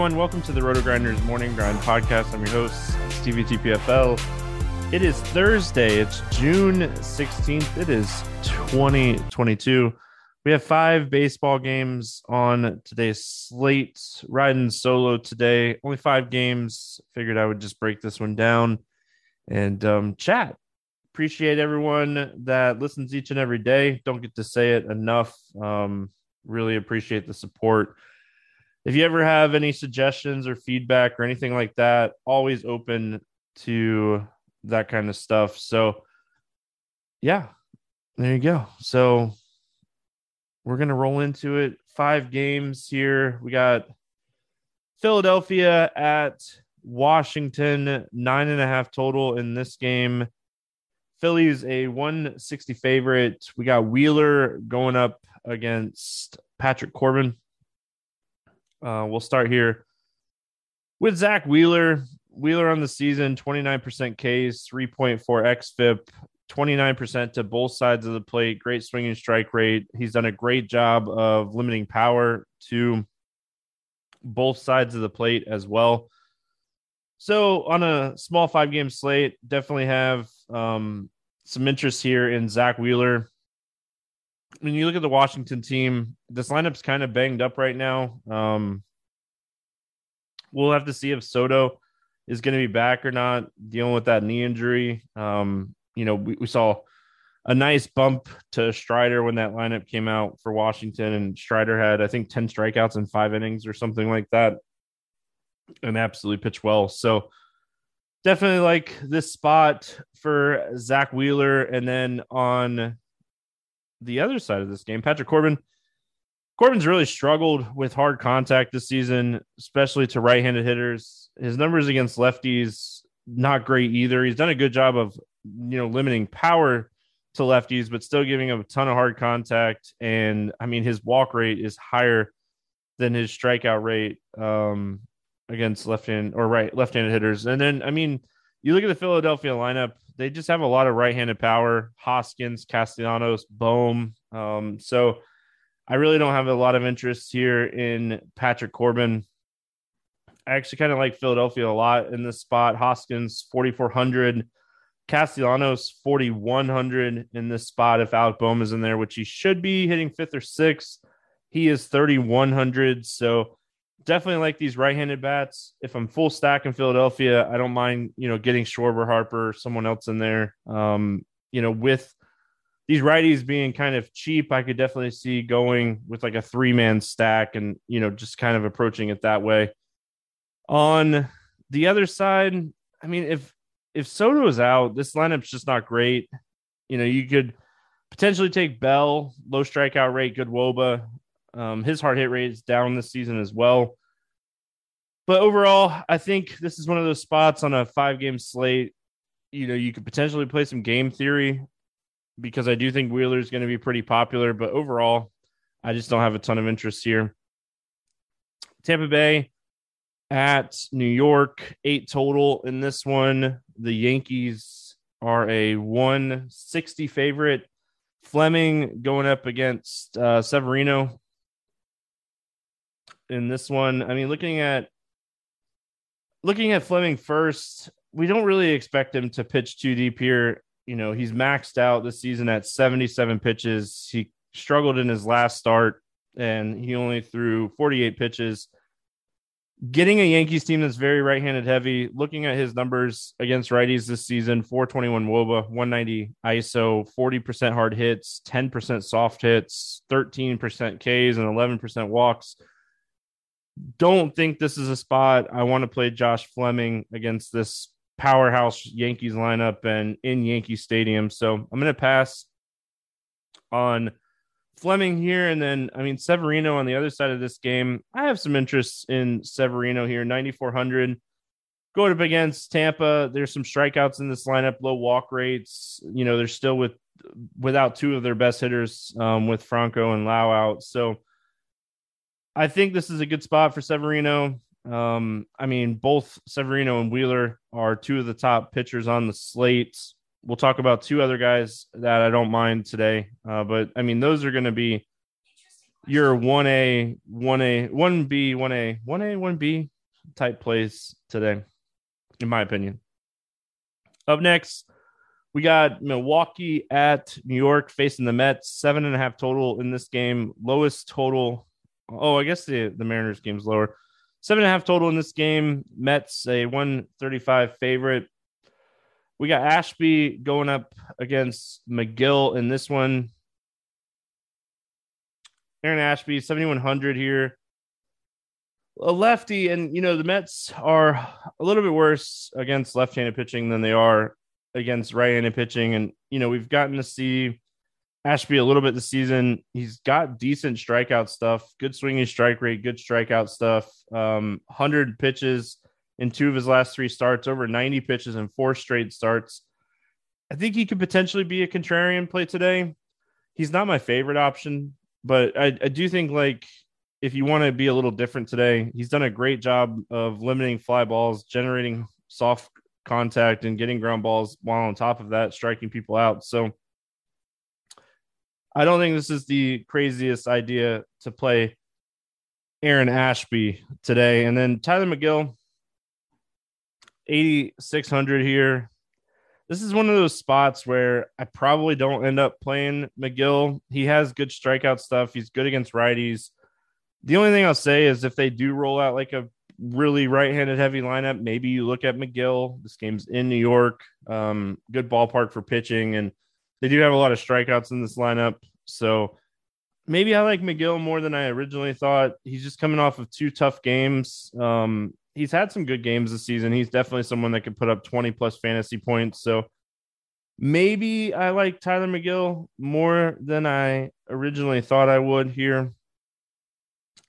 Everyone, welcome to the RotoGrinders Morning Grind Podcast. I'm your host, Stevie TPFL. It is Thursday, it's June 16th, it is 2022. We have five baseball games on today's slate. Riding solo today, only five games. Figured I would just break this one down and um, chat. Appreciate everyone that listens each and every day. Don't get to say it enough. Um, really appreciate the support if you ever have any suggestions or feedback or anything like that, always open to that kind of stuff. So, yeah, there you go. So, we're going to roll into it. Five games here. We got Philadelphia at Washington, nine and a half total in this game. Philly's a 160 favorite. We got Wheeler going up against Patrick Corbin. Uh, we'll start here with Zack Wheeler. Wheeler on the season, 29% Ks, 3.4 XFIP, 29% to both sides of the plate. Great swinging strike rate. He's done a great job of limiting power to both sides of the plate as well. So, on a small five game slate, definitely have um, some interest here in Zack Wheeler when you look at the Washington team, this lineup's kind of banged up right now. Um, we'll have to see if Soto is going to be back or not, dealing with that knee injury. Um, you know, we, we, saw a nice bump to Strider when that lineup came out for Washington, and Strider had, I think, 10 strikeouts in five innings or something like that, and absolutely pitched well. So, definitely like this spot for Zack Wheeler. And then on the other side of this game, Patrick Corbin. Corbin's really struggled with hard contact this season, especially to right-handed hitters. His numbers against lefties not great either. He's done a good job of you know limiting power to lefties, but still giving him a ton of hard contact. And I mean, his walk rate is higher than his strikeout rate um, against left hand or right left-handed hitters. And then I mean, you look at the Philadelphia lineup, they just have a lot of right handed power Hoskins, Castellanos, Bohm. Um, so I really don't have a lot of interest here in Patrick Corbin. I actually kind of like Philadelphia a lot in this spot. Hoskins, 4,400. Castellanos, 4,100 in this spot if Alec Bohm is in there, which he should be hitting fifth or sixth. He is 3,100. So definitely like these right-handed bats. If I'm full stack in Philadelphia, I don't mind, you know, getting Schwarber, Harper, someone else in there. Um, you know, with these righties being kind of cheap, I could definitely see going with like a three-man stack and, you know, just kind of approaching it that way. On the other side, I mean, if if Soto is out, this lineup's just not great. You know, you could potentially take Bell, low strikeout rate, good Woba. Um, his hard hit rate is down this season as well. But overall, I think this is one of those spots on a five game slate. You know, you could potentially play some game theory because I do think Wheeler is going to be pretty popular. But overall, I just don't have a ton of interest here. Tampa Bay at New York, eight total in this one. The Yankees are a 160 favorite. Fleming going up against uh, Severino in this one. I mean, looking at looking at Fleming first, we don't really expect him to pitch too deep here. You know, he's maxed out this season at 77 pitches. He struggled in his last start and he only threw 48 pitches. Getting a Yankees team that's very right handed heavy, looking at his numbers against righties this season 421 Woba, 190 ISO, 40% hard hits, 10% soft hits, 13% Ks, and 11% walks don't think this is a spot I want to play Josh Fleming against this powerhouse Yankees lineup and in Yankee Stadium. So I'm going to pass on Fleming here. And then, I mean, Severino on the other side of this game. I have some interest in Severino here, 9,400. Going up against Tampa, there's some strikeouts in this lineup, low walk rates. You know, they're still with without two of their best hitters um, with Franco and Lowe out. So I think this is a good spot for Severino. Um, I mean, both Severino and Wheeler are two of the top pitchers on the slate. We'll talk about two other guys that I don't mind today. Uh, but I mean, those are going to be your 1A, 1A, 1B, 1A, 1A, 1B type plays today, in my opinion. Up next, we got Milwaukee at New York facing the Mets. Seven and a half total in this game. Lowest total Oh, I guess the the Mariners game's lower. Seven and a half total in this game. Mets a 135 favorite. We got Ashby going up against Megill in this one. Aaron Ashby, 7,100 here. A lefty, and you know, the Mets are a little bit worse against left handed pitching than they are against right handed pitching. And, you know, we've gotten to see Ashby a little bit this season. He's got decent strikeout stuff, good swinging strike rate, good strikeout stuff. Um, 100 pitches in two of his last three starts, over 90 pitches in four straight starts. I think he could potentially be a contrarian play today. He's not my favorite option, but I, I do think like if you want to be a little different today, he's done a great job of limiting fly balls, generating soft contact, and getting ground balls while on top of that, striking people out. So I don't think this is the craziest idea to play Aaron Ashby today. And then Tylor Megill, 8,600 here. This is one of those spots where I probably don't end up playing Megill. He has good strikeout stuff, he's good against righties. The only thing I'll say is if they do roll out like a really right-handed heavy lineup, maybe you look at Megill. This game's in New York, um, good ballpark for pitching, and they do have a lot of strikeouts in this lineup. So maybe I like Megill more than I originally thought. He's just coming off of two tough games. Um, he's had some good games this season. He's definitely someone that could put up 20 plus fantasy points. So maybe I like Tylor Megill more than I originally thought I would here.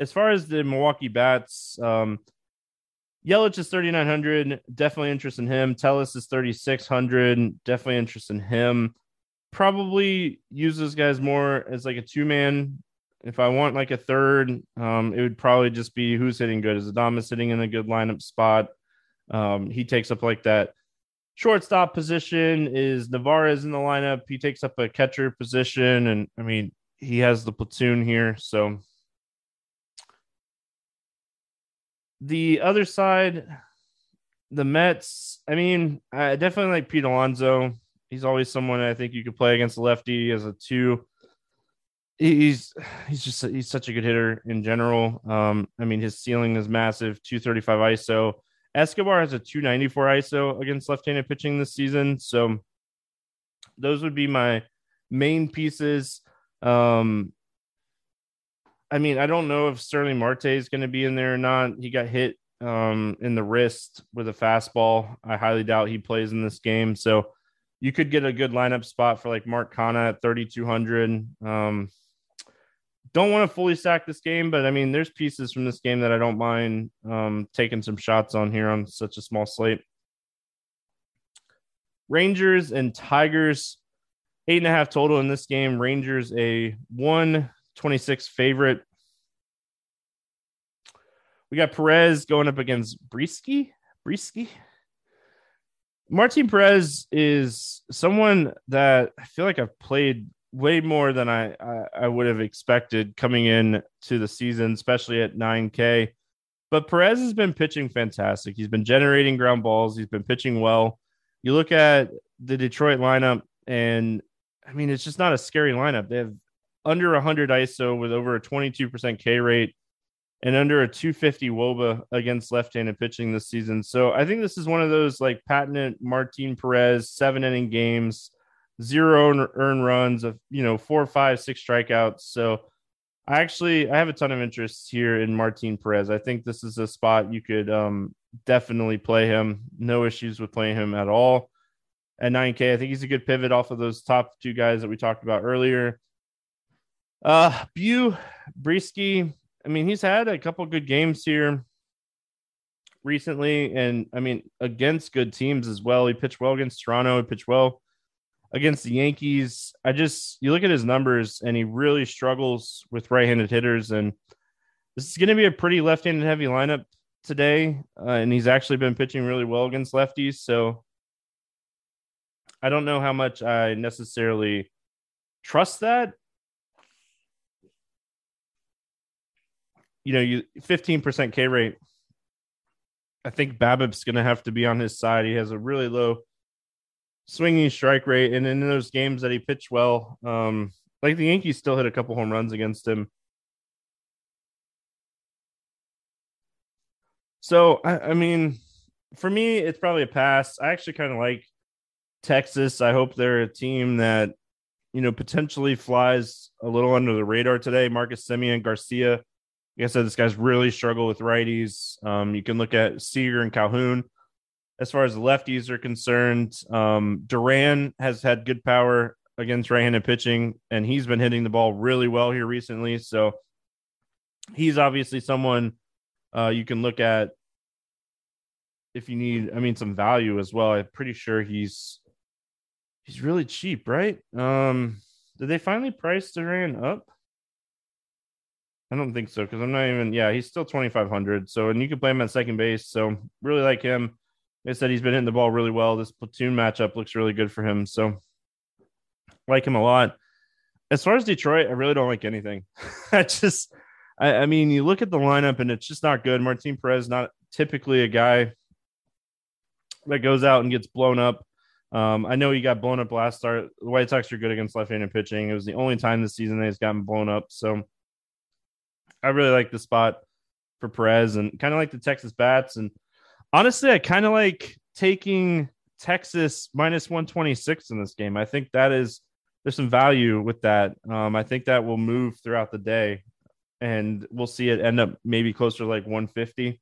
As far as the Milwaukee bats, um, Yelich is 3,900. Definitely interest in him. Tellez is 3,600. Definitely interest in him probably use those guys more as like a two man. If I want like a third, um, it would probably just be who's hitting good. Is Adames sitting in a good lineup spot? Um, he takes up like that shortstop position is Narvaez in the lineup. He takes up a catcher position, and I mean he has the platoon here. So the other side, the Mets. I mean, I definitely like Pete Alonso. He's always someone I think you could play against lefty as a two. He's he's just he's such a good hitter in general. Um, I mean, his ceiling is massive, 235 ISO. Escobar has a 294 ISO against left-handed pitching this season. So those would be my main pieces. Um, I mean, I don't know if Starling Marte is going to be in there or not. He got hit um, in the wrist with a fastball. I highly doubt he plays in this game. So you could get a good lineup spot for like Mark Canha at 3,200. Um, don't want to fully stack this game, but I mean, there's pieces from this game that I don't mind um, taking some shots on here on such a small slate. Rangers and Tigers, eight and a half total in this game. Rangers a 126 favorite. We got Perez going up against Brieske. Brieske. Martin Perez is someone that I feel like I've played way more than I, I, I would have expected coming in to the season, especially at 9K. But Perez has been pitching fantastic. He's been generating ground balls. He's been pitching well. You look at the Detroit lineup, and I mean, it's just not a scary lineup. They have under 100 ISO with over a 22% K rate and under a 250 woba against left-handed pitching this season. So I think this is one of those like patented Martin Perez seven inning games zero earned runs of you know four, five, six strikeouts. So I actually I have a ton of interest here in Martin Perez. I think this is a spot you could um, definitely play him. No issues with playing him at all. At 9K, I think he's a good pivot off of those top two guys that we talked about earlier. Uh, Bu Brieske. I mean, he's had a couple good games here recently, and I mean against good teams as well. He pitched well against Toronto. He pitched well against the Yankees. I just you look at his numbers and he really struggles with right-handed hitters and this is going to be a pretty left-handed heavy lineup today uh, and he's actually been pitching really well against lefties so I don't know how much I necessarily trust that. You know, you 15% K rate. I think BABIP's going to have to be on his side. He has a really low swinging strike rate, and in those games that he pitched well, um, like the Yankees still hit a couple home runs against him. So I, I mean, for me, it's probably a pass. I actually kind of like Texas. I hope they're a team that you know potentially flies a little under the radar today. Marcus Semien Garcia. Like I said, this guy's really struggled with righties. Um, you can look at Seager and Calhoun as far as the lefties are concerned. Um, Duran has had good power against right-handed pitching, and he's been hitting the ball really well here recently. So he's obviously someone uh, you can look at if you need. I mean, some value as well. I'm pretty sure he's he's really cheap, right? Um, did they finally price Duran up? I don't think so because I'm not even. Yeah, he's still 2,500. So, and you can play him at second base. So, really like him. They said he's been hitting the ball really well. This platoon matchup looks really good for him. So like him a lot. As far as Detroit, I really don't like anything. I just, I, I, mean, you look at the lineup and it's just not good. Martin Perez, not typically a guy that goes out and gets blown up. Um, I know he got blown up last start. The White Sox are good against left-handed pitching. It was the only time this season he's gotten blown up. So I really like the spot for Perez and kind of like the Texas bats and honestly, I kind of like taking Texas minus 126 in this game. I think that is there's some value with that. Um, I think that will move throughout the day, and we'll see it end up maybe closer to like 150.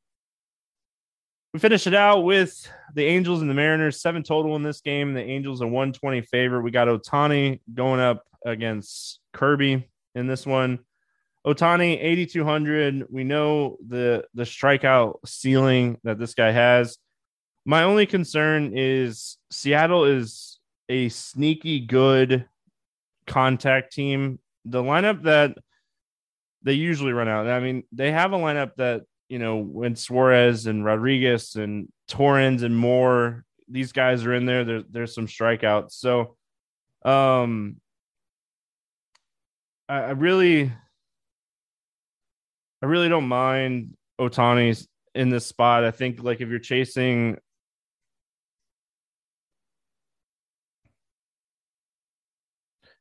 We finish it out with the Angels and the Mariners, seven total in this game. The Angels a 120 favorite. We got Ohtani going up against Kirby in this one. Ohtani 8200. We know the the strikeout ceiling that this guy has. My only concern is Seattle is a sneaky good contact team. The lineup that they usually run out. I mean, they have a lineup that, you know, when Suarez and Rodriguez and Torrens and more, these guys are in there. There there's some strikeouts. So um I, I really I really don't mind Ohtani's in this spot. I think like if you're chasing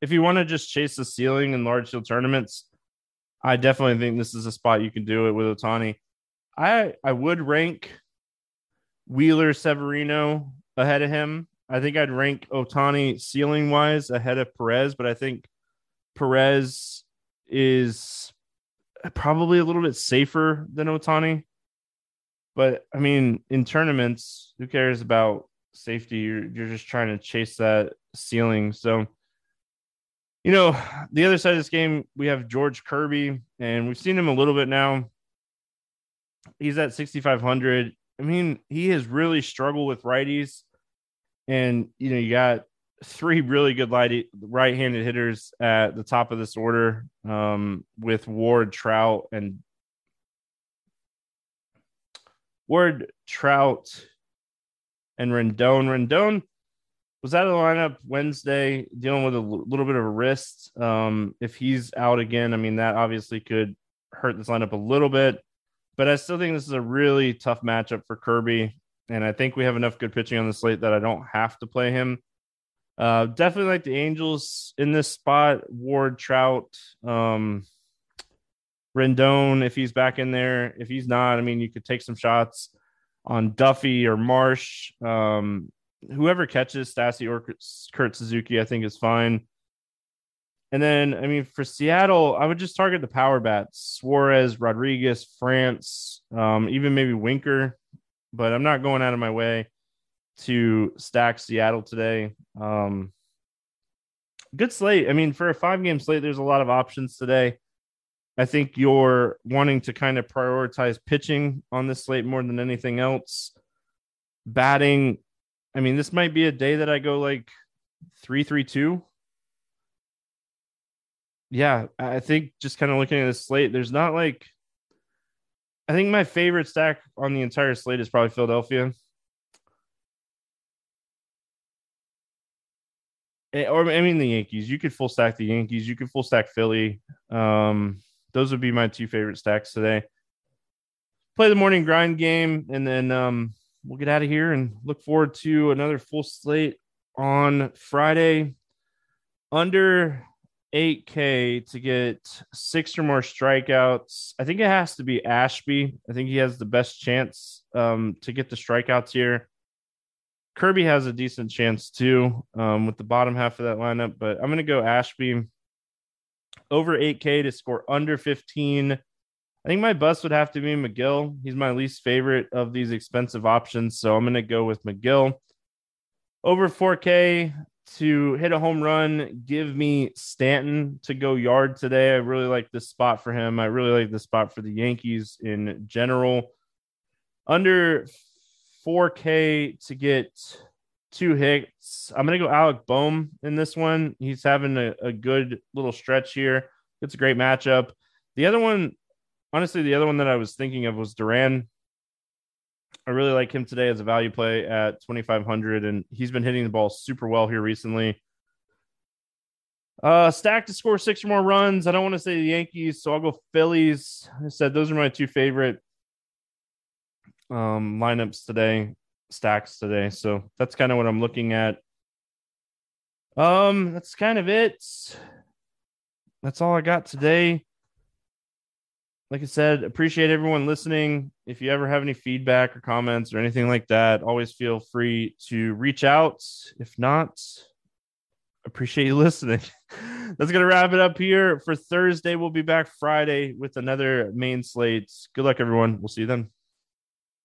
if you want to just chase the ceiling in large field tournaments, I definitely think this is a spot you can do it with Ohtani. I I would rank Wheeler Severino ahead of him. I think I'd rank Ohtani ceiling wise ahead of Perez, but I think Perez is probably a little bit safer than Ohtani. But I mean, in tournaments, who cares about safety? You're you're just trying to chase that ceiling. So, you know, the other side of this game, we have George Kirby, and we've seen him a little bit now. He's at 6,500. I mean, he has really struggled with righties. And, you know, you got three really good right handed hitters at the top of this order um, with Ward, Trout, and Ward, Trout, and Rendon. Rendon was out of the lineup Wednesday, dealing with a little bit of a wrist. Um, if he's out again, I mean, that obviously could hurt this lineup a little bit. But I still think this is a really tough matchup for Kirby. And I think we have enough good pitching on the slate that I don't have to play him. Uh, definitely like the Angels in this spot. Ward, Trout, um, Rendon, if he's back in there. If he's not, I mean, you could take some shots on Duffy or Marsh. Um, whoever catches Stassi or Kurt Suzuki, I think is fine. And then, I mean, for Seattle, I would just target the power bats Suarez, Rodriguez, France, um, even maybe Winker. But I'm not going out of my way to stack Seattle today. Um, good slate. I mean, for a five game slate, there's a lot of options today. I think you're wanting to kind of prioritize pitching on this slate more than anything else. Batting, I mean, this might be a day that I go like three, three, two. Yeah, I think just kind of looking at the slate, there's not like I think my favorite stack on the entire slate is probably Philadelphia. Or I mean the Yankees. You could full stack the Yankees. You could full stack Philly. Um, those would be my two favorite stacks today. Play the morning grind game, and then um, we'll get out of here and look forward to another full slate on Friday. Under 8K to get six or more strikeouts. I think it has to be Ashby. I think he has the best chance um, to get the strikeouts here. Kirby has a decent chance too um, with the bottom half of that lineup, but I'm going to go Ashby over 8K to score under 15. I think my bust would have to be Megill. He's my least favorite of these expensive options, so I'm going to go with Megill Over 4K to hit a home run, give me Stanton to go yard today. I really like this spot for him. I really like the spot for the Yankees in general. Under 4K to get two hits. I'm going to go Alec Bohm in this one. He's having a, a good little stretch here. It's a great matchup. The other one, honestly, the other one that I was thinking of was Duran. I really like him today as a value play at 2,500, and he's been hitting the ball super well here recently. Uh, stack to score six or more runs. I don't want to say the Yankees, so I'll go Phillies. I said those are my two favorite um, lineups today, stacks today. So that's kind of what I'm looking at. Um, that's kind of it. That's all I got today. Like I said, appreciate everyone listening. If you ever have any feedback or comments or anything like that, always feel free to reach out. If not, appreciate you listening. That's going to wrap it up here for Thursday. We'll be back Friday with another main slate. Good luck, everyone. We'll see you then.